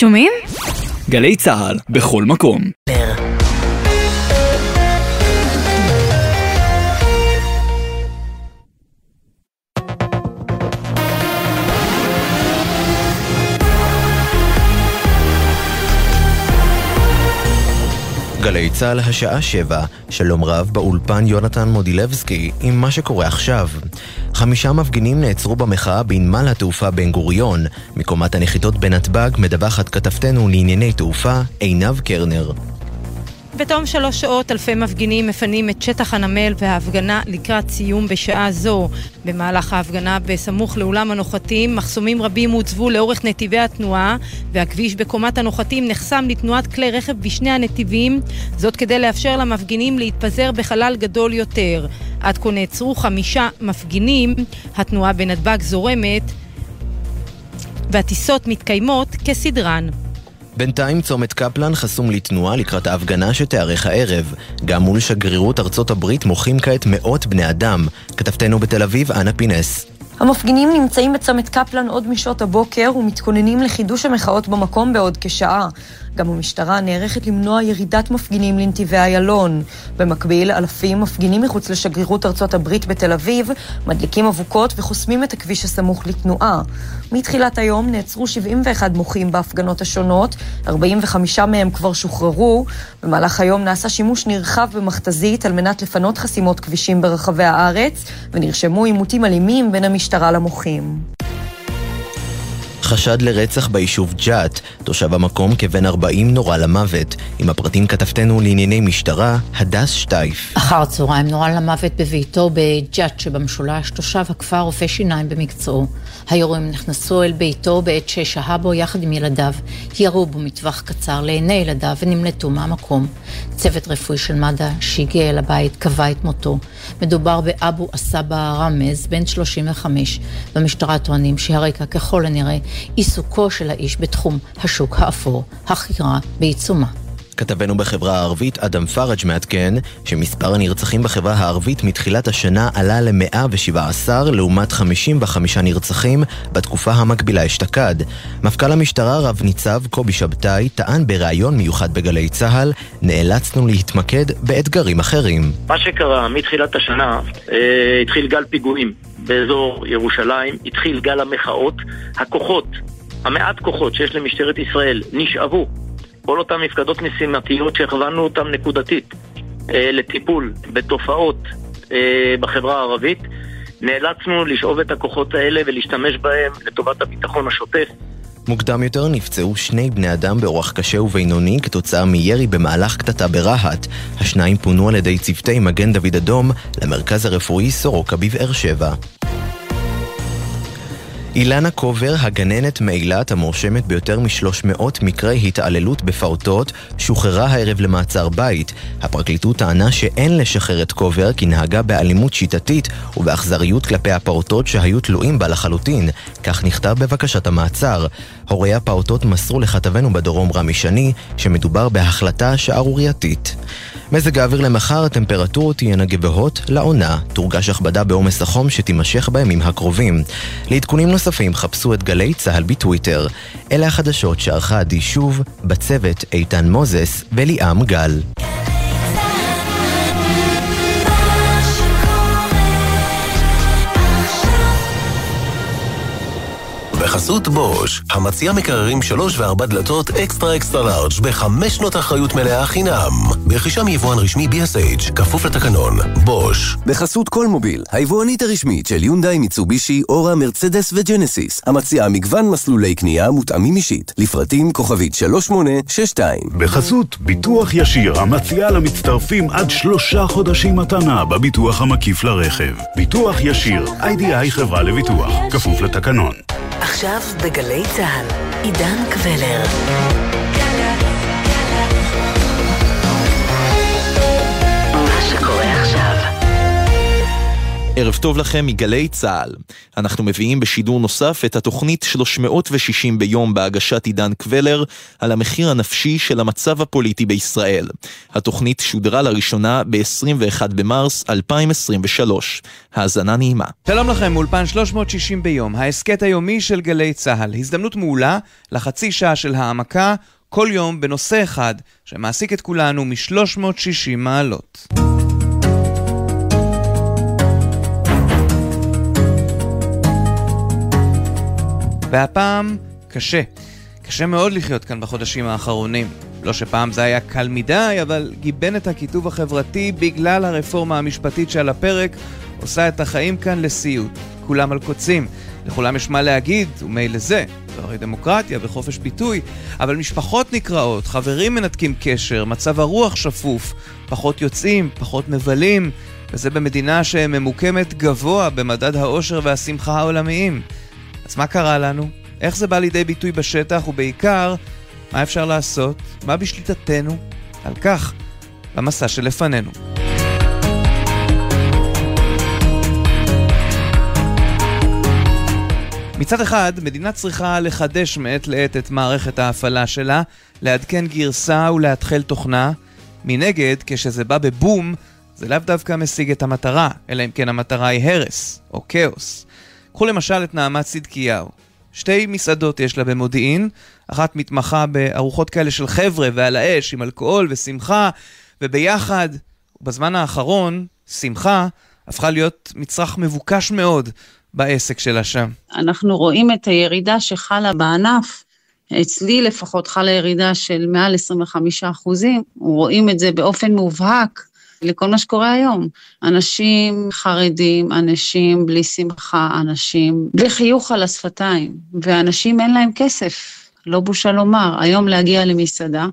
שומעים? גלי צה"ל, בכל מקום. גלי צה"ל השעה שבע, שלום רב באולפן יונתן מודילבסקי עם מה שקורה עכשיו. חמישה מפגינים נעצרו במחאה בנמל התעופה בן גוריון. מקומת הנחיתות בנתב"ג מדווחת כתבתנו לענייני תעופה עינב קרנר. בתום שלוש שעות אלפי מפגינים מפנים את שטח הנמל וההפגנה לקראת סיום בשעה זו. במהלך ההפגנה בסמוך לאולם הנוחתים, מחסומים רבים הוצבו לאורך נתיבי התנועה, והכביש בקומת הנוחתים נחסם לתנועת כלי רכב בשני הנתיבים, זאת כדי לאפשר למפגינים להתפזר בחלל גדול יותר. עד כה נעצרו חמישה מפגינים, התנועה בנתב"ג זורמת, והטיסות מתקיימות כסדרן. בינתיים צומת קפלן חסום לתנועה לקראת ההפגנה שתיארך הערב. גם מול שגרירות ארצות הברית מוחים כעת מאות בני אדם. כתבתנו בתל אביב, אנה פינס. המפגינים נמצאים בצומת קפלן עוד משעות הבוקר ומתכוננים לחידוש המחאות במקום בעוד כשעה. גם המשטרה נערכת למנוע ירידת מפגינים לנתיבי איילון. במקביל, אלפים מפגינים מחוץ לשגרירות ארצות הברית בתל אביב, מדליקים אבוקות וחוסמים את הכביש הסמוך לתנועה. מתחילת היום נעצרו 71 מוחים בהפגנות השונות, 45 מהם כבר שוחררו. במהלך היום נעשה שימוש נרחב במכתזית על מנת לפנות חסימות כבישים ברחבי הארץ, ונרשמו עימותים אלימים בין המשטרה למוחים. חשד לרצח ביישוב ג'ת, תושב המקום כבן 40 נורה למוות. עם הפרטים כתבתנו לענייני משטרה, הדס שטייף. אחר צהריים נורה למוות בביתו בג'ת שבמשולש, תושב הכפר רופא שיניים במקצועו. היורים נכנסו אל ביתו בעת ששהה בו יחד עם ילדיו, ירו בו מטווח קצר לעיני ילדיו ונמלטו מהמקום. צוות רפואי של מד"א שהגיע אל הבית קבע את מותו. מדובר באבו עסאבה רמז, בן 35. במשטרה טוענים שהרקע ככל הנראה עיסוקו של האיש בתחום השוק האפור, החקירה בעיצומה. כתבנו בחברה הערבית, אדם פראג' מעדכן שמספר הנרצחים בחברה הערבית מתחילת השנה עלה ל-117 לעומת 55 נרצחים בתקופה המקבילה אשתקד. מפכ"ל המשטרה רב ניצב קובי שבתאי טען בריאיון מיוחד בגלי צה"ל נאלצנו להתמקד באתגרים אחרים. מה שקרה מתחילת השנה, אה, התחיל גל פיגועים באזור ירושלים, התחיל גל המחאות, הכוחות, המעט כוחות שיש למשטרת ישראל נשאבו כל אותן מפקדות משימתיות שהכוונו אותן נקודתית אה, לטיפול בתופעות אה, בחברה הערבית, נאלצנו לשאוב את הכוחות האלה ולהשתמש בהם לטובת הביטחון השוטף. מוקדם יותר נפצעו שני בני אדם באורח קשה ובינוני כתוצאה מירי במהלך קטטה ברהט. השניים פונו על ידי צוותי מגן דוד אדום למרכז הרפואי סורוקה בבאר שבע. אילנה קובר, הגננת מאילת המואשמת ביותר מ-300 מקרי התעללות בפעוטות, שוחררה הערב למעצר בית. הפרקליטות טענה שאין לשחרר את קובר כי נהגה באלימות שיטתית ובאכזריות כלפי הפעוטות שהיו תלויים בה לחלוטין. כך נכתב בבקשת המעצר. הורי הפעוטות מסרו לכתבנו בדרום רמי שני שמדובר בהחלטה שערורייתית. מזג האוויר למחר, הטמפרטורות תהיינה גבוהות לעונה. תורגש הכבדה בעומס החום שתימשך בימים הקרובים. לעדכונים נוספים חפשו את גלי צה"ל בטוויטר. אלה החדשות שערכה עדי שוב, בצוות איתן מוזס וליאם גל. בחסות בוש, המציע מקררים שלוש וארבע דלתות אקסטרה אקסטרה לארג' בחמש שנות אחריות מלאה חינם. ברכישה מיבואן רשמי BSH, כפוף לתקנון. בוש. בחסות כל מוביל, היבואנית הרשמית של יונדאי, מיצובישי, אורה, מרצדס וג'נסיס. המציעה מגוון מסלולי קנייה מותאמים אישית. לפרטים כוכבית 3862. בחסות ביטוח ישיר, המציעה למצטרפים עד שלושה חודשים מתנה בביטוח המקיף לרכב. ביטוח ישיר, איי-די-איי חברה לביטוח, כפוף לתקנון. עכשיו בגלי צה"ל, עידן קבלר. ערב טוב לכם מגלי צה"ל. אנחנו מביאים בשידור נוסף את התוכנית 360 ביום בהגשת עידן קבלר על המחיר הנפשי של המצב הפוליטי בישראל. התוכנית שודרה לראשונה ב-21 במרס 2023. האזנה נעימה. שלום לכם, אולפן 360 ביום, ההסכת היומי של גלי צה"ל. הזדמנות מעולה לחצי שעה של העמקה, כל יום בנושא אחד שמעסיק את כולנו מ-360 מעלות. והפעם קשה. קשה מאוד לחיות כאן בחודשים האחרונים. לא שפעם זה היה קל מדי, אבל גיבן את הקיטוב החברתי בגלל הרפורמה המשפטית שעל הפרק עושה את החיים כאן לסיוט. כולם על קוצים. לכולם יש מה להגיד, ומילא זה. זו הרי דמוקרטיה וחופש ביטוי, אבל משפחות נקרעות, חברים מנתקים קשר, מצב הרוח שפוף, פחות יוצאים, פחות מבלים, וזה במדינה שממוקמת גבוה במדד האושר והשמחה העולמיים. אז מה קרה לנו? איך זה בא לידי ביטוי בשטח, ובעיקר, מה אפשר לעשות? מה בשליטתנו? על כך, במסע שלפנינו. מצד אחד, מדינה צריכה לחדש מעת לעת את מערכת ההפעלה שלה, לעדכן גרסה ולהתחל תוכנה. מנגד, כשזה בא בבום, זה לאו דווקא משיג את המטרה, אלא אם כן המטרה היא הרס, או כאוס. קחו למשל את נעמת צדקיהו. שתי מסעדות יש לה במודיעין, אחת מתמחה בארוחות כאלה של חבר'ה ועל האש עם אלכוהול ושמחה, וביחד, בזמן האחרון, שמחה הפכה להיות מצרך מבוקש מאוד בעסק שלה שם. אנחנו רואים את הירידה שחלה בענף, אצלי לפחות חלה ירידה של מעל 25 אחוזים, רואים את זה באופן מובהק לכל מה שקורה היום. אנשים חרדים, אנשים בלי שמחה, אנשים בלי חיוך על השפתיים, ואנשים אין להם כסף, לא בושה לומר. היום להגיע למסעדה,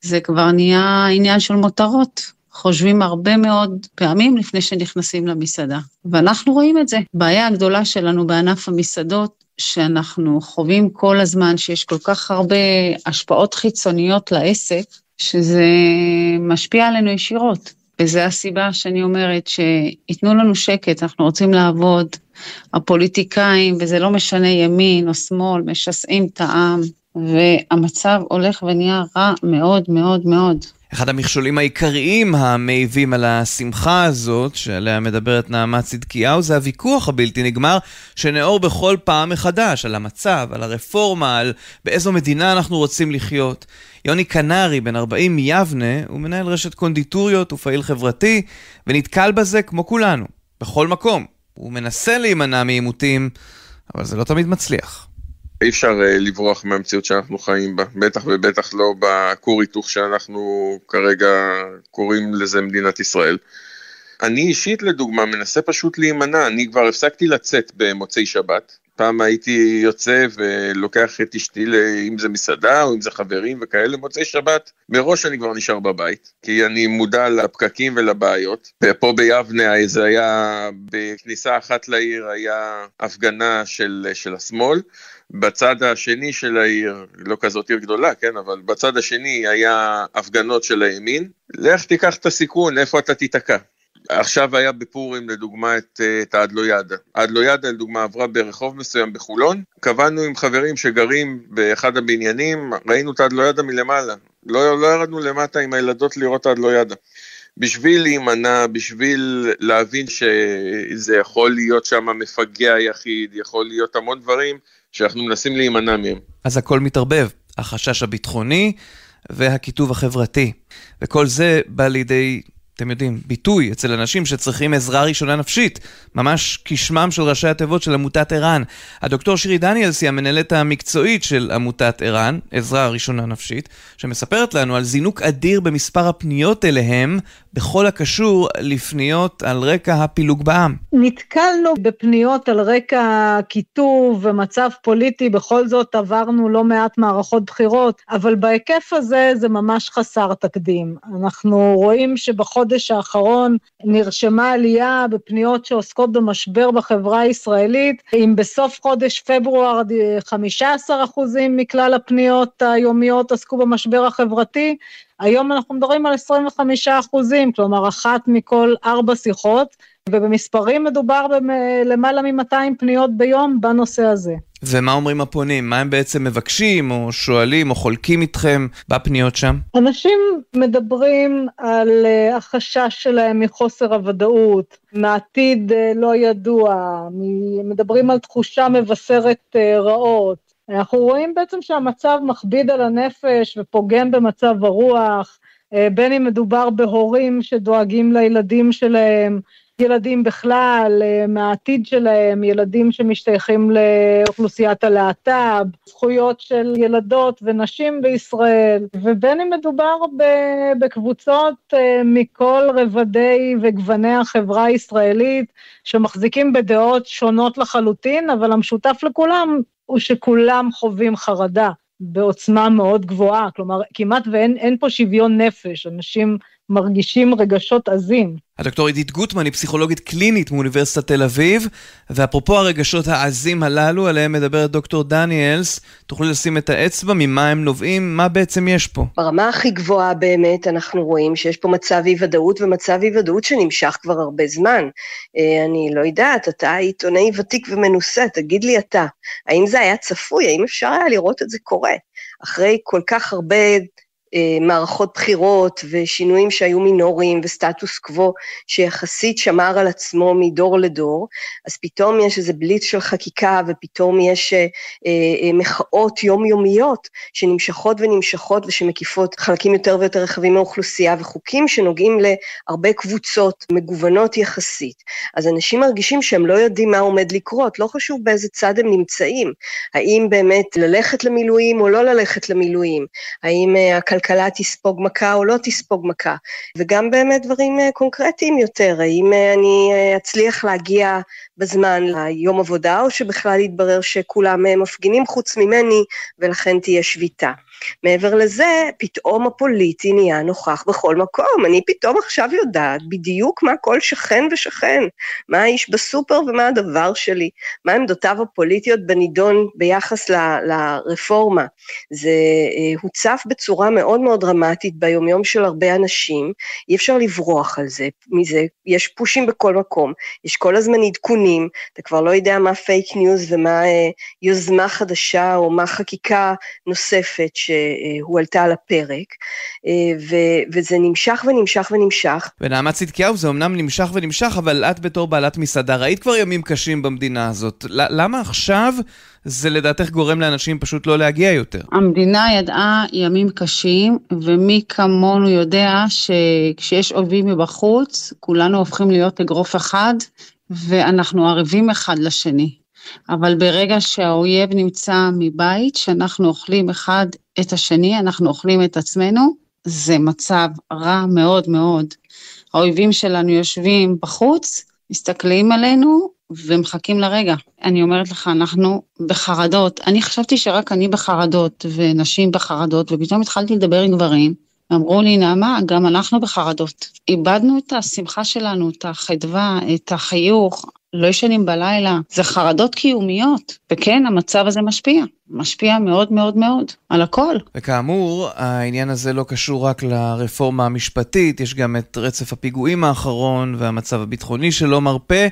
זה כבר נהיה עניין של מותרות. חושבים הרבה מאוד פעמים לפני שנכנסים למסעדה. ואנחנו רואים את זה. בעיה הגדולה שלנו בענף המסעדות, שאנחנו חווים כל הזמן שיש כל כך הרבה השפעות חיצוניות לעסק, שזה משפיע עלינו ישירות. וזו הסיבה שאני אומרת שייתנו לנו שקט, אנחנו רוצים לעבוד. הפוליטיקאים, וזה לא משנה ימין או שמאל, משסעים את העם, והמצב הולך ונהיה רע מאוד מאוד מאוד. אחד המכשולים העיקריים המעיבים על השמחה הזאת, שעליה מדברת נעמה צדקיהו, זה הוויכוח הבלתי נגמר שנאור בכל פעם מחדש, על המצב, על הרפורמה, על באיזו מדינה אנחנו רוצים לחיות. יוני קנרי, בן 40 מיבנה, הוא מנהל רשת קונדיטוריות ופעיל חברתי, ונתקל בזה כמו כולנו, בכל מקום. הוא מנסה להימנע מעימותים, אבל זה לא תמיד מצליח. אי אפשר uh, לברוח מהמציאות שאנחנו חיים בה, בטח ובטח לא בכור היתוך שאנחנו כרגע קוראים לזה מדינת ישראל. אני אישית לדוגמה מנסה פשוט להימנע, אני כבר הפסקתי לצאת במוצאי שבת. פעם הייתי יוצא ולוקח את אשתי, אם זה מסעדה או אם זה חברים וכאלה, מוצאי שבת, מראש אני כבר נשאר בבית, כי אני מודע לפקקים ולבעיות. ופה ביבנה זה היה, בכניסה אחת לעיר היה הפגנה של, של השמאל. בצד השני של העיר, לא כזאת עיר גדולה, כן, אבל בצד השני היה הפגנות של הימין. לך תיקח את הסיכון, איפה אתה תיתקע. עכשיו היה בפורים לדוגמה את, את האדלוידה. האדלוידה לדוגמה עברה ברחוב מסוים בחולון, קבענו עם חברים שגרים באחד הבניינים, ראינו את האדלוידה מלמעלה. לא, לא ירדנו למטה עם הילדות לראות את האדלוידה. בשביל להימנע, בשביל להבין שזה יכול להיות שם מפגע יחיד, יכול להיות המון דברים, שאנחנו מנסים להימנע מהם. אז הכל מתערבב, החשש הביטחוני והקיטוב החברתי. וכל זה בא לידי אתם יודעים, ביטוי אצל אנשים שצריכים עזרה ראשונה נפשית, ממש כשמם של ראשי התיבות של עמותת ער"ן. הדוקטור שירי דניאלס היא המנהלת המקצועית של עמותת ער"ן, עזרה ראשונה נפשית, שמספרת לנו על זינוק אדיר במספר הפניות אליהם בכל הקשור לפניות על רקע הפילוג בעם. נתקלנו בפניות על רקע קיטוב ומצב פוליטי, בכל זאת עברנו לא מעט מערכות בחירות, אבל בהיקף הזה זה ממש חסר תקדים. אנחנו רואים שבחודש... בחודש האחרון נרשמה עלייה בפניות שעוסקות במשבר בחברה הישראלית, אם בסוף חודש פברואר 15 אחוזים מכלל הפניות היומיות עסקו במשבר החברתי, היום אנחנו מדברים על 25 אחוזים, כלומר אחת מכל ארבע שיחות, ובמספרים מדובר בלמעלה מ-200 פניות ביום בנושא הזה. ומה אומרים הפונים? מה הם בעצם מבקשים, או שואלים, או חולקים איתכם בפניות שם? אנשים מדברים על uh, החשש שלהם מחוסר הוודאות, מעתיד uh, לא ידוע, מדברים על תחושה מבשרת uh, רעות. אנחנו רואים בעצם שהמצב מכביד על הנפש ופוגם במצב הרוח, בין אם מדובר בהורים שדואגים לילדים שלהם, ילדים בכלל, אה, מהעתיד שלהם, ילדים שמשתייכים לאוכלוסיית הלהט"ב, זכויות של ילדות ונשים בישראל, ובין אם מדובר בקבוצות אה, מכל רבדי וגווני החברה הישראלית, שמחזיקים בדעות שונות לחלוטין, אבל המשותף לכולם הוא שכולם חווים חרדה. בעוצמה מאוד גבוהה, כלומר, כמעט ואין פה שוויון נפש, אנשים מרגישים רגשות עזים. הדוקטור עידית גוטמן היא פסיכולוגית קלינית מאוניברסיטת תל אביב, ואפרופו הרגשות העזים הללו, עליהם מדברת דוקטור דניאלס, תוכלי לשים את האצבע, ממה הם נובעים, מה בעצם יש פה? ברמה הכי גבוהה באמת אנחנו רואים שיש פה מצב אי ודאות, ומצב אי ודאות שנמשך כבר הרבה זמן. אה, אני לא יודעת, אתה עיתונאי ותיק ומנוסה, תגיד לי אתה, האם זה היה צפוי? האם אפשר היה לראות את זה קורה? אחרי כל כך הרבה מערכות בחירות ושינויים שהיו מינוריים וסטטוס קוו שיחסית שמר על עצמו מדור לדור, אז פתאום יש איזה בליץ של חקיקה ופתאום יש אה, אה, מחאות יומיומיות שנמשכות ונמשכות ושמקיפות חלקים יותר ויותר רחבים מהאוכלוסייה וחוקים שנוגעים להרבה קבוצות מגוונות יחסית. אז אנשים מרגישים שהם לא יודעים מה עומד לקרות, לא חשוב באיזה צד הם נמצאים, האם באמת ללכת למילואים או לא ללכת למילואים, האם הכלכלה תספוג מכה או לא תספוג מכה, וגם באמת דברים אה, קונקרטיים יותר, האם אה, אני אה, אצליח להגיע בזמן ליום עבודה, או שבכלל יתברר שכולם מפגינים חוץ ממני, ולכן תהיה שביתה. מעבר לזה, פתאום הפוליטי נהיה נוכח בכל מקום. אני פתאום עכשיו יודעת בדיוק מה כל שכן ושכן, מה האיש בסופר ומה הדבר שלי, מה עמדותיו הפוליטיות בנידון ביחס ל, לרפורמה. זה אה, הוצף בצורה מאוד מאוד דרמטית ביומיום של הרבה אנשים, אי אפשר לברוח על זה, מזה, יש פושים בכל מקום, יש כל הזמן עדכונים, אתה כבר לא יודע מה fake news ומה אה, יוזמה חדשה או מה חקיקה נוספת. שהועלתה על הפרק, אה, ו- וזה נמשך ונמשך ונמשך. ונעמת צדקיהו זה אמנם נמשך ונמשך, אבל את בתור בעלת מסעדה ראית כבר ימים קשים במדינה הזאת. למה עכשיו זה לדעתך גורם לאנשים פשוט לא להגיע יותר? המדינה ידעה ימים קשים, ומי כמונו יודע שכשיש אויבים מבחוץ, כולנו הופכים להיות אגרוף אחד, ואנחנו ערבים אחד לשני. אבל ברגע שהאויב נמצא מבית, שאנחנו אוכלים אחד את השני, אנחנו אוכלים את עצמנו, זה מצב רע מאוד מאוד. האויבים שלנו יושבים בחוץ, מסתכלים עלינו ומחכים לרגע. אני אומרת לך, אנחנו בחרדות. אני חשבתי שרק אני בחרדות ונשים בחרדות, ופתאום התחלתי לדבר עם גברים, אמרו לי, נעמה, גם אנחנו בחרדות. איבדנו את השמחה שלנו, את החדווה, את החיוך, לא ישנים בלילה, זה חרדות קיומיות, וכן, המצב הזה משפיע, משפיע מאוד מאוד מאוד, על הכל. וכאמור, העניין הזה לא קשור רק לרפורמה המשפטית, יש גם את רצף הפיגועים האחרון והמצב הביטחוני שלא מרפה.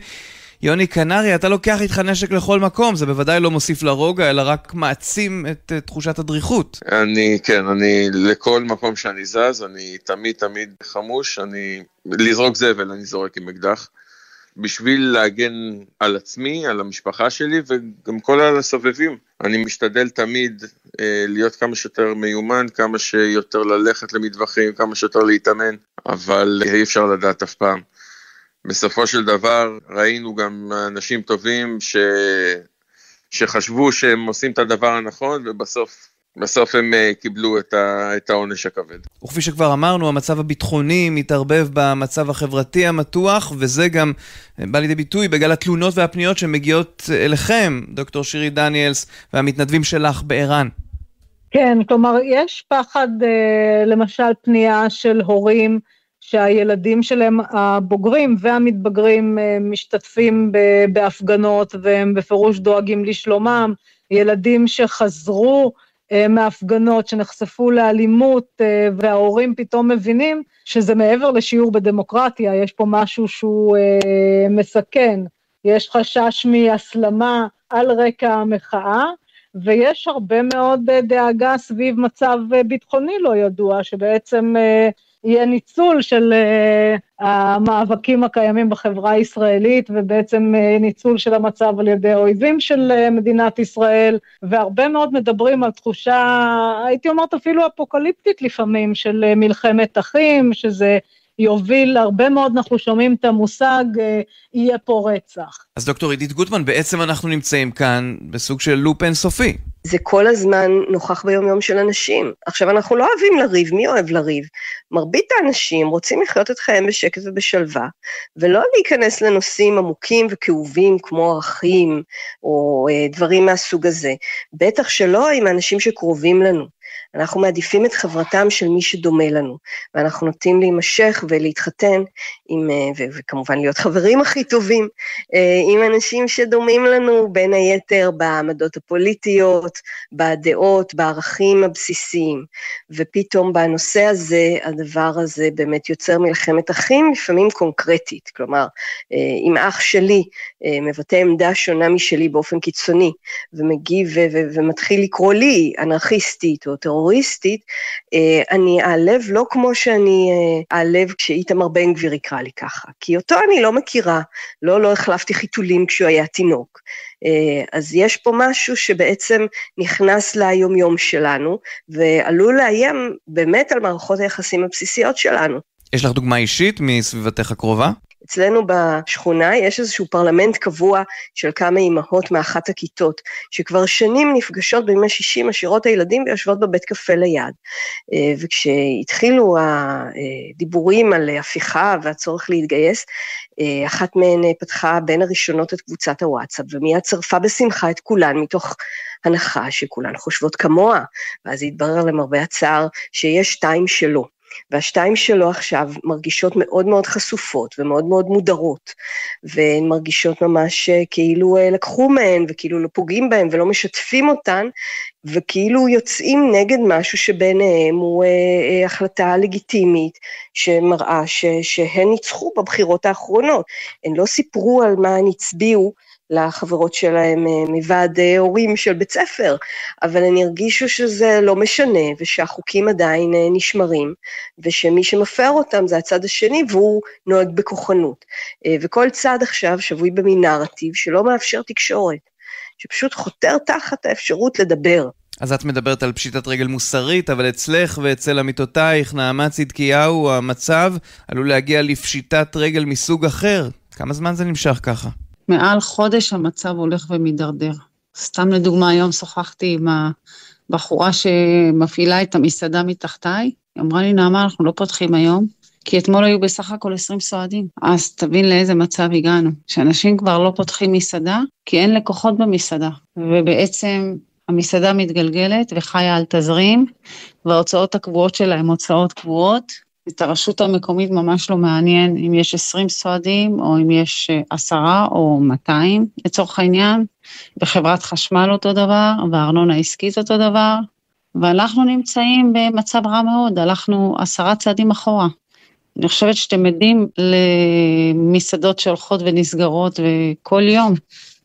יוני קנרי, אתה לוקח איתך נשק לכל מקום, זה בוודאי לא מוסיף לרוגע, אלא רק מעצים את uh, תחושת הדריכות. אני, כן, אני, לכל מקום שאני זז, אני תמיד תמיד חמוש, אני, לזרוק זבל אני זורק עם אקדח. בשביל להגן על עצמי, על המשפחה שלי וגם כל הסובבים. אני משתדל תמיד אה, להיות כמה שיותר מיומן, כמה שיותר ללכת למטווחים, כמה שיותר להתאמן, אבל אי אפשר לדעת אף פעם. בסופו של דבר ראינו גם אנשים טובים ש... שחשבו שהם עושים את הדבר הנכון ובסוף בסוף הם uh, קיבלו את, העונש הכבד. וכפי שכבר אמרנו, המצב הביטחוני מתערבב במצב החברתי המתוח, וזה גם אה, בא לידי ביטוי בגל התלונות והפניות שמגיעות אה, אליכם, דוקטור שירי דניאלס, והמתנדבים שלך בער"ן. כן, כלומר, יש פחד, למשל, פנייה של הורים שהילדים שלהם, הבוגרים והמתבגרים, משתתפים בהפגנות והם בפירוש דואגים לשלומם, ילדים שחזרו אה, מהפגנות שנחשפו לאלימות, אה, וההורים פתאום מבינים שזה מעבר לשיעור בדמוקרטיה, יש פה משהו שהוא אה, מסכן. יש חשש מהסלמה על רקע המחאה, ויש הרבה מאוד דאגה סביב מצב ביטחוני לא ידוע, שבעצם יהיה ניצול של uh, המאבקים הקיימים בחברה הישראלית, ובעצם uh, ניצול של המצב על ידי אויבים של uh, מדינת ישראל, והרבה מאוד מדברים על תחושה, הייתי אומרת אפילו אפוקליפטית לפעמים, של מלחמת אחים, שזה יוביל, הרבה מאוד אנחנו שומעים את המושג, יהיה פה רצח. אז דוקטור עידית גוטמן, בעצם אנחנו נמצאים כאן בסוג של לופ אינסופי. זה כל הזמן נוכח ביומיום של אנשים. עכשיו, אנחנו לא אוהבים לריב, מי אוהב לריב? מרבית האנשים רוצים לחיות את חייהם בשקט ובשלווה, ולא להיכנס לנושאים עמוקים וכאובים כמו ערכים, או אה, דברים מהסוג הזה. בטח שלא עם האנשים שקרובים לנו. אנחנו מעדיפים את חברתם של מי שדומה לנו, ואנחנו נוטים להימשך ולהתחתן עם, אה, וכמובן להיות חברים הכי טובים, אה, עם אנשים שדומים לנו, בין היתר בעמדות הפוליטיות, בדעות, בערכים הבסיסיים. ופתאום בנושא הזה, הדבר הזה באמת יוצר מלחמת אחים, לפעמים קונקרטית. כלומר, אה, אם אח שלי מבטא עמדה שונה משלי באופן קיצוני, ומגיב ומתחיל לקרוא לי אנרכיסטית או טרוריסטית, אני אעלב לא כמו שאני אעלב כשאיתמר בן גביר יקרא לי ככה, כי אותו אני לא מכירה, לא, לא החלפתי חיתולים כשהוא היה תינוק. אה, אז יש פה משהו שבעצם נכנס ליומיום שלנו, ועלול לאיים באמת על מערכות היחסים הבסיסיות שלנו. יש לך דוגמה אישית מסביבתך הקרובה? אצלנו בשכונה יש איזשהו פרלמנט קבוע של כמה אימהות מאחת הכיתות, שכבר שנים נפגשות בימי שישי, משאירות הילדים ויושבות בבית קפה ליד. אה, וכשהתחילו הדיבורים על הפיכה והצורך להתגייס, אה, אחת מהן פתחה בין הראשונות את קבוצת הוואטסאפ, ומיד צרפה בשמחה את כולן מתוך הנחה שכולן חושבות כמוה, ואז התברר למרבה הצער שיש שתיים שלא. והשתיים שלו עכשיו מרגישות מאוד מאוד חשופות ומאוד מאוד מודרות, והן מרגישות ממש אה, כאילו אה, לקחו מהן וכאילו לא פוגעים בהן ולא משתפים אותן, וכאילו יוצאים נגד משהו שביניהם הוא אה, החלטה לגיטימית שמראה ש, שהן ניצחו בבחירות האחרונות. הן לא סיפרו על מה הן הצביעו, לחברות שלהם אה, מוועד אה, הורים של בית ספר, אבל הן הרגישו שזה לא משנה ושהחוקים עדיין אה, נשמרים, ושמי שמפר אותם זה הצד השני והוא נוהג בכוחנות. וכל צד עכשיו שבוי במין נרטיב שלא מאפשר תקשורת, שפשוט חותר תחת האפשרות לדבר. אז את מדברת על פשיטת רגל מוסרית, אבל אצלך ואצל עמיתותייך, נעמה צדקיהו, המצב עלול להגיע לפשיטת רגל מסוג אחר. כמה זמן זה נמשך ככה? מעל חודש המצב הולך ומידרדר. סתם לדוגמה, היום שוחחתי עם הבחורה שמפעילה את המסעדה מתחתיי, היא אמרה לי, נעמה, אנחנו לא פותחים היום, כי אתמול היו בסך הכל 20 סועדים. אז תבין לאיזה מצב הגענו, שאנשים כבר לא פותחים מסעדה, כי אין לקוחות במסעדה. ובעצם המסעדה מתגלגלת וחיה על תזרים, וההוצאות הקבועות שלה הן הוצאות קבועות, את הרשות המקומית ממש לא מעניין אם יש 20 סועדים או אם יש אה, עשרה או 200 לצורך העניין, בחברת חשמל אותו דבר, והארנונה העסקית אותו דבר, ואנחנו נמצאים במצב רע מאוד, הלכנו עשרה צעדים אחורה. אני חושבת שאתם עדים למסעדות שהולכות ונסגרות וכל יום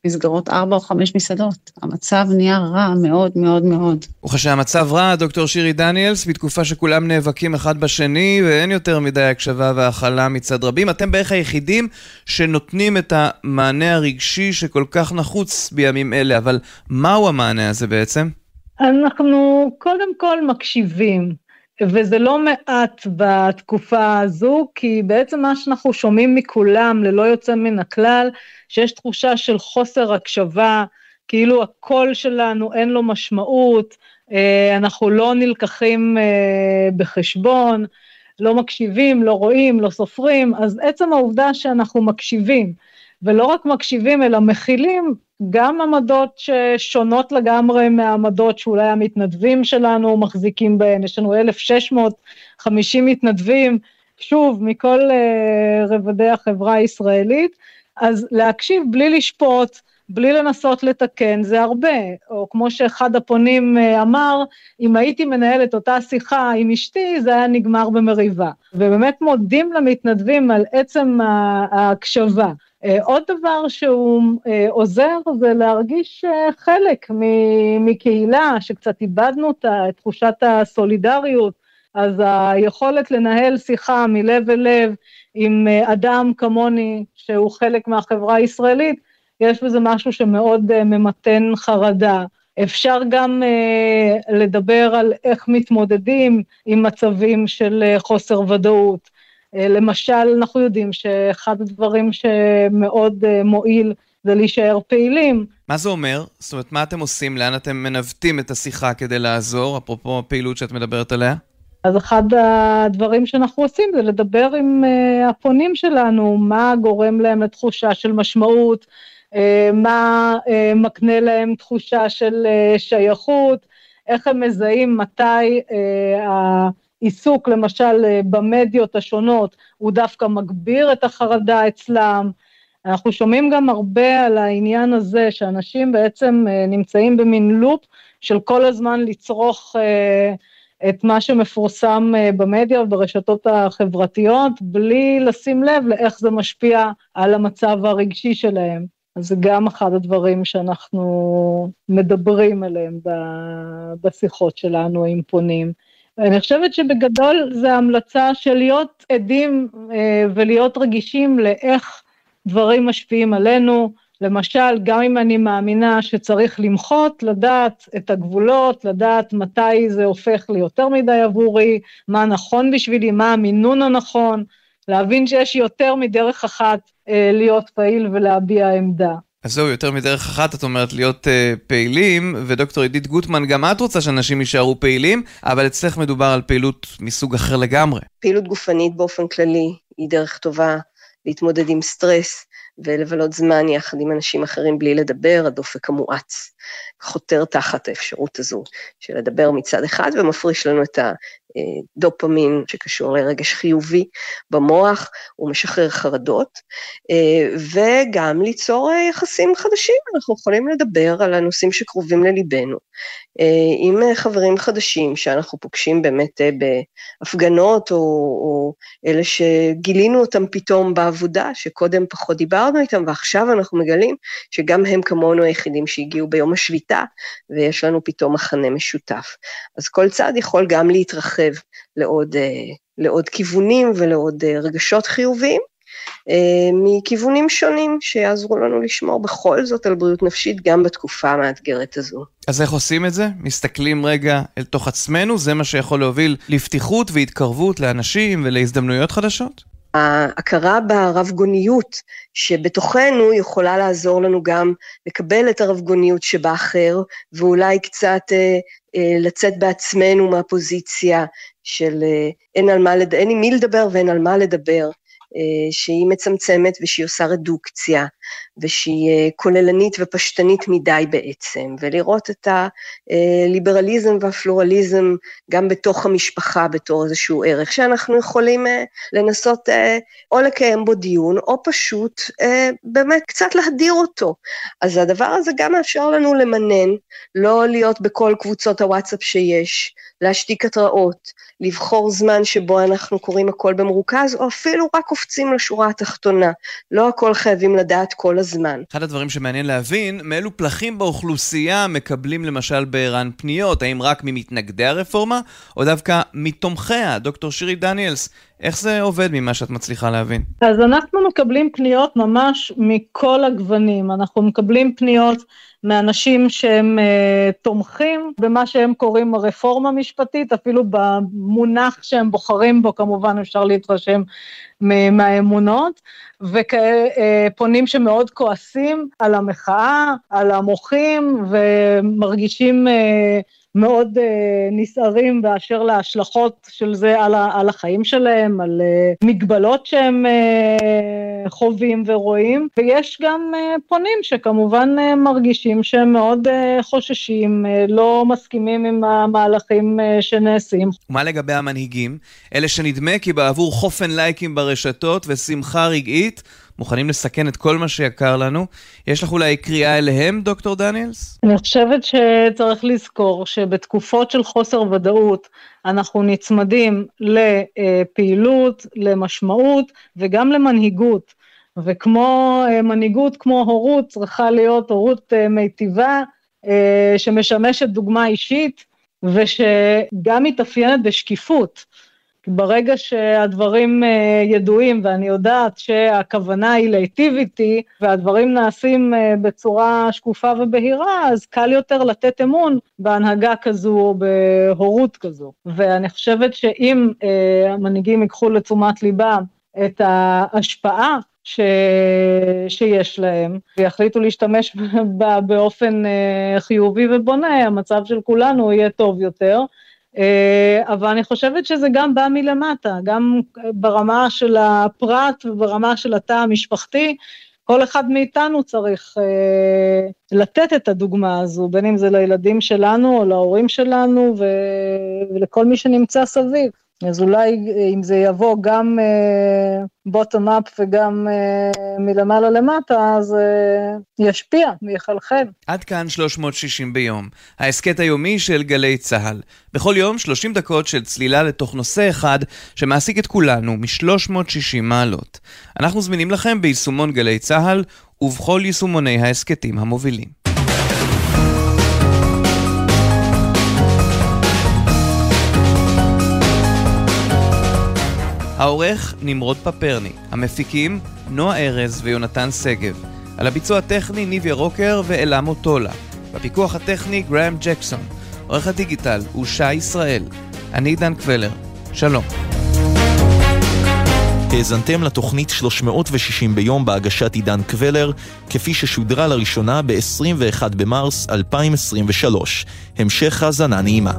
נסגרות ארבע או חמש מסעדות. המצב נהיה רע מאוד מאוד מאוד. וכשהמצב רע, דוקטור שירי דניאלס, בתקופה שכולם נאבקים אחד בשני ואין יותר מדי הקשבה והכלה מצד רבים, אתם בערך היחידים שנותנים את המענה הרגשי שכל כך נחוץ בימים אלה, אבל מהו המענה הזה בעצם? אנחנו קודם כל מקשיבים. וזה לא מעט בתקופה הזו, כי בעצם מה שאנחנו שומעים מכולם, ללא יוצא מן הכלל, שיש תחושה של חוסר הקשבה, כאילו הקול שלנו אין לו משמעות, אה, אנחנו לא נלקחים אה, בחשבון, לא מקשיבים, לא רואים, לא סופרים, אז עצם העובדה שאנחנו מקשיבים, ולא רק מקשיבים, אלא מכילים גם עמדות ששונות לגמרי מהעמדות שאולי המתנדבים שלנו מחזיקים בהן, יש לנו 1,650 מתנדבים, שוב, מכל uh, רבדי החברה הישראלית, אז להקשיב בלי לשפוט, בלי לנסות לתקן זה הרבה, או כמו שאחד הפונים אה, אמר, אם הייתי מנהלת אותה שיחה עם אשתי, זה היה נגמר במריבה. ובאמת מודים למתנדבים על עצם ההקשבה. אה, עוד דבר שהוא אה, עוזר זה להרגיש חלק מקהילה, שקצת איבדנו את תחושת הסולידריות, אז היכולת לנהל שיחה מלב אל לב עם אדם כמוני, שהוא חלק מהחברה הישראלית, יש בזה משהו שמאוד ממתן חרדה. אפשר גם uh, לדבר על איך מתמודדים עם מצבים של חוסר ודאות. Uh, למשל, אנחנו יודעים שאחד הדברים שמאוד uh, מועיל זה להישאר פעילים. מה זה אומר? זאת אומרת, מה אתם עושים? לאן אתם מנווטים את השיחה כדי לעזור, אפרופו הפעילות שאת מדברת עליה? אז אחד הדברים שאנחנו עושים זה לדבר עם uh, הפונים שלנו, מה גורם להם לתחושה של משמעות, אה, מה אה, מקנה להם תחושה של אה, שייכות, איך הם מזהים מתי העיסוק למשל במדיות השונות הוא דווקא מגביר את החרדה אצלם. אנחנו שומעים גם הרבה על העניין הזה שאנשים בעצם נמצאים במין לופ של כל הזמן לצרוך את מה שמפורסם במדיה וברשתות החברתיות, בלי לשים לב לאיך זה משפיע על המצב הרגשי שלהם. אז זה גם אחד הדברים שאנחנו מדברים עליהם בשיחות שלנו עם פונים. אני חושבת שבגדול זה המלצה של להיות עדים אה, ולהיות רגישים לאיך דברים משפיעים עלינו. למשל, גם אם אני מאמינה שצריך למחות, לדעת את הגבולות, לדעת מתי זה הופך ליותר מדי עבורי, מה נכון בשבילי, מה המינון הנכון, להבין שיש יותר מדרך אחת אה, להיות פעיל ולהביע עמדה. אז זהו, יותר מדרך אחת, את אומרת להיות uh, פעילים, ודוקטור עידית גוטמן, גם את רוצה שאנשים יישארו פעילים, אבל אצלך מדובר על פעילות מסוג אחר לגמרי. פעילות גופנית באופן כללי היא דרך טובה להתמודד עם סטרס ולבלות זמן יחד עם אנשים אחרים בלי לדבר, הדופק המואץ חותר תחת האפשרות הזו של לדבר מצד אחד ומפריש לנו את דופמין שקשור לרגש חיובי במוח, הוא משחרר חרדות, אה, וגם ליצור אה, יחסים חדשים, אנחנו יכולים לדבר על הנושאים שקרובים לליבנו, אה, עם חברים חדשים שאנחנו פוגשים באמת בהפגנות, או, או אלה שגילינו אותם פתאום בעבודה, שקודם פחות דיברנו איתם, ועכשיו אנחנו מגלים שגם הם כמונו היחידים שהגיעו ביום השביתה, ויש לנו פתאום מחנה משותף. אז כל צעד יכול גם להתרחב. להתרחב לעוד, אה, לעוד כיוונים ולעוד אה, רגשות חיוביים, אה, מכיוונים שונים שיעזרו לנו לשמור בכל זאת על בריאות נפשית גם בתקופה המאתגרת הזו. אז איך עושים את זה? מסתכלים רגע אל תוך עצמנו? זה מה שיכול להוביל לפתיחות והתקרבות לאנשים ולהזדמנויות חדשות? ההכרה ברב גוניות שבתוכנו יכולה לעזור לנו גם לקבל את הרב גוניות שבאחר, ואולי קצת אה, אה, לצאת בעצמנו מהפוזיציה של אה, אין, על מה. אין עם מי לדבר ואין על מה לדבר, שהיא מצמצמת ושהיא עושה רדוקציה, ושהיא אה, כוללנית ופשטנית מדי בעצם, ולראות את הליברליזם והפלורליזם גם בתוך המשפחה בתור איזשהו ערך, שאנחנו יכולים אה, לנסות או לקיים בו דיון, או פשוט באמת קצת להדיר אותו. אז הדבר הזה גם מאפשר לנו למנן, לא להיות בכל קבוצות הוואטסאפ שיש, להשתיק התראות, לבחור זמן שבו אנחנו קוראים הכל במרוכז, או אפילו רק קופצים לשורה התחתונה. לא הכל חייבים לדעת כל הזמן. אחד הדברים שמעניין להבין, מאילו פלחים באוכלוסייה מקבלים למשל בער"ן פניות? האם רק ממתנגדי הרפורמה, או דווקא מתומכיה? דוקטור שירי דניאלס, איך זה עובד ממה שאת מצליחה להבין? אז אנחנו מקבלים פניות ממש מכל הגוונים. אנחנו מקבלים פניות מאנשים שהם uh, תומכים במה שהם קוראים הרפורמה המשפטית, אפילו במונח שהם בוחרים בו, כמובן אפשר להתרשם מהאמונות, ופונים שמאוד כועסים על המחאה, על המוחים, ומרגישים uh, מאוד uh, נסערים באשר להשלכות של זה על, ה, על החיים שלהם, על uh, מגבלות שהם uh, חווים ורואים, ויש גם uh, פונים שכמובן uh, מרגישים שהם מאוד uh, חוששים, uh, לא מסכימים עם המהלכים uh, שנעשים. ומה לגבי המנהיגים? אלה שנדמה כי בעבור חופן לייקים ברשתות ושמחה רגעית, מוכנים לסכן את כל מה שיקר לנו. יש לך אולי קריאה אליהם, דוקטור דניאלס? אני חושבת שצריך לזכור שבתקופות של חוסר ודאות אנחנו נצמדים לפעילות, למשמעות וגם למנהיגות. וכמו אה, מנהיגות, כמו הורות, צריכה להיות הורות אה, מיטיבה, אה, שמשמשת דוגמה אישית, ושגם מתאפיינת בשקיפות. ברגע שהדברים ידועים ואני יודעת שהכוונה היא להיטיב איתי והדברים נעשים בצורה שקופה ובהירה, אז קל יותר לתת אמון בהנהגה כזו או בהורות כזו. ואני חושבת שאם המנהיגים ייקחו לתשומת ליבם את ההשפעה ש... שיש להם, ויחליטו להשתמש בה באופן אה, חיובי ובונה, המצב של כולנו יהיה טוב יותר. אה, אבל אני חושבת שזה גם בא מלמטה, גם ברמה של הפרט וברמה של התא המשפחתי, כל אחד מאיתנו צריך אה, לתת את הדוגמה הזו, בין אם זה לילדים שלנו או להורים שלנו. ולכל מי שנמצא סביב. אז אולי אה, אם זה יבוא גם בוטום uh, אפ וגם uh, מלמעלה למטה, אז uh, ישפיע ויחלחל. עד כאן 360 ביום, ההסכת היומי של גלי צה"ל. בכל יום 30 דקות של צלילה לתוך נושא אחד שמעסיק את כולנו מ-360 מעלות. אנחנו זמינים לכם ביישומון גלי צה"ל ובכל יישומוני ההסכתים המובילים. העורך נמרוד פפרני, המפיקים נועה ארז ויונתן שגב, על הביצוע הטכני ניביה רוקר ואלה מוטולה, בפיקוח הטכני גראם ג'קסון, עורך הדיגיטל הוא שי ישראל, אני דן קבלר, שלום. האזנתם לתוכנית 360 ביום בהגשת עידן קבלר, כפי ששודרה לראשונה ב-21 במרס 2023. המשך האזנה נעימה.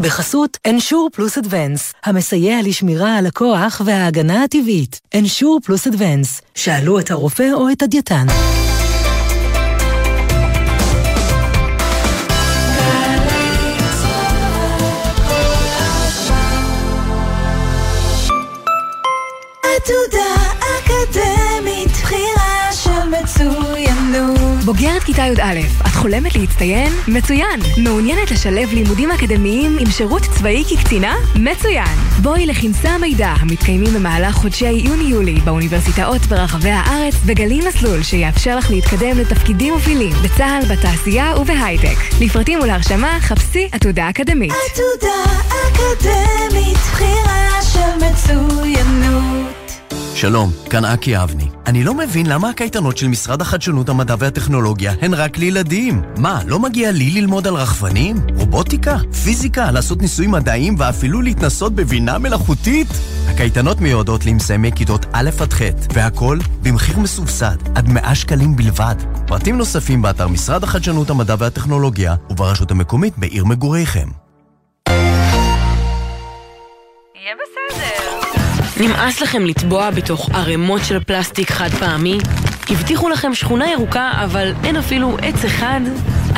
בחסות אנשור פלוס אדוונס, המסייע לשמירה על הכוח וההגנה הטבעית. אנשור פלוס אדוונס, שאלו את הרופא או את הדייתן. עתודה אקדמית, בחירה של מצוינות בוגרת כיתה י"א, את חולמת להצטיין? מצוין! מעוניינת לשלב לימודים אקדמיים עם שירות צבאי כקצינה? מצוין! בואי לכנסי המידע המתקיימים במהלך חודשי יוני-יולי באוניברסיטאות ברחבי הארץ וגלי מסלול שיאפשר לך להתקדם לתפקידים מובילים בצה"ל, בתעשייה ובהייטק. לפרטים ולהרשמה חפשי עתודה אקדמית. עתודה אקדמית, בחירה של מצוינות שלום, כאן אקי אבני. אני לא מבין למה הקייטנות של משרד החדשנות, המדע והטכנולוגיה הן רק לילדים. מה, לא מגיע לי ללמוד על רחפנים? רובוטיקה? פיזיקה? לעשות ניסויים מדעיים ואפילו להתנסות בבינה מלאכותית? הקייטנות מיועדות למסיימי כיתות א' עד ח', והכל במחיר מסובסד, עד 100 שקלים בלבד. פרטים נוספים באתר משרד החדשנות, המדע והטכנולוגיה וברשות המקומית בעיר מגוריכם. נמאס לכם לטבוע בתוך ערימות של פלסטיק חד פעמי? הבטיחו לכם שכונה ירוקה, אבל אין אפילו עץ אחד?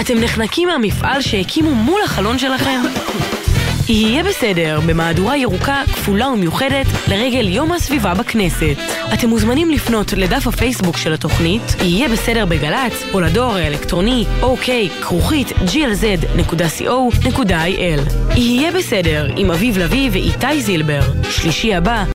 אתם נחנקים מהמפעל שהקימו מול החלון שלכם? יהיה בסדר, במהדורה ירוקה, כפולה ומיוחדת, לרגל יום הסביבה בכנסת. אתם מוזמנים לפנות לדף הפייסבוק של התוכנית, יהיה בסדר בגל"צ, או לדואר האלקטרוני, אוקיי, כרוכית glz.co.il. יהיה בסדר, עם אביב לביא ואיתי זילבר. שלישי הבא,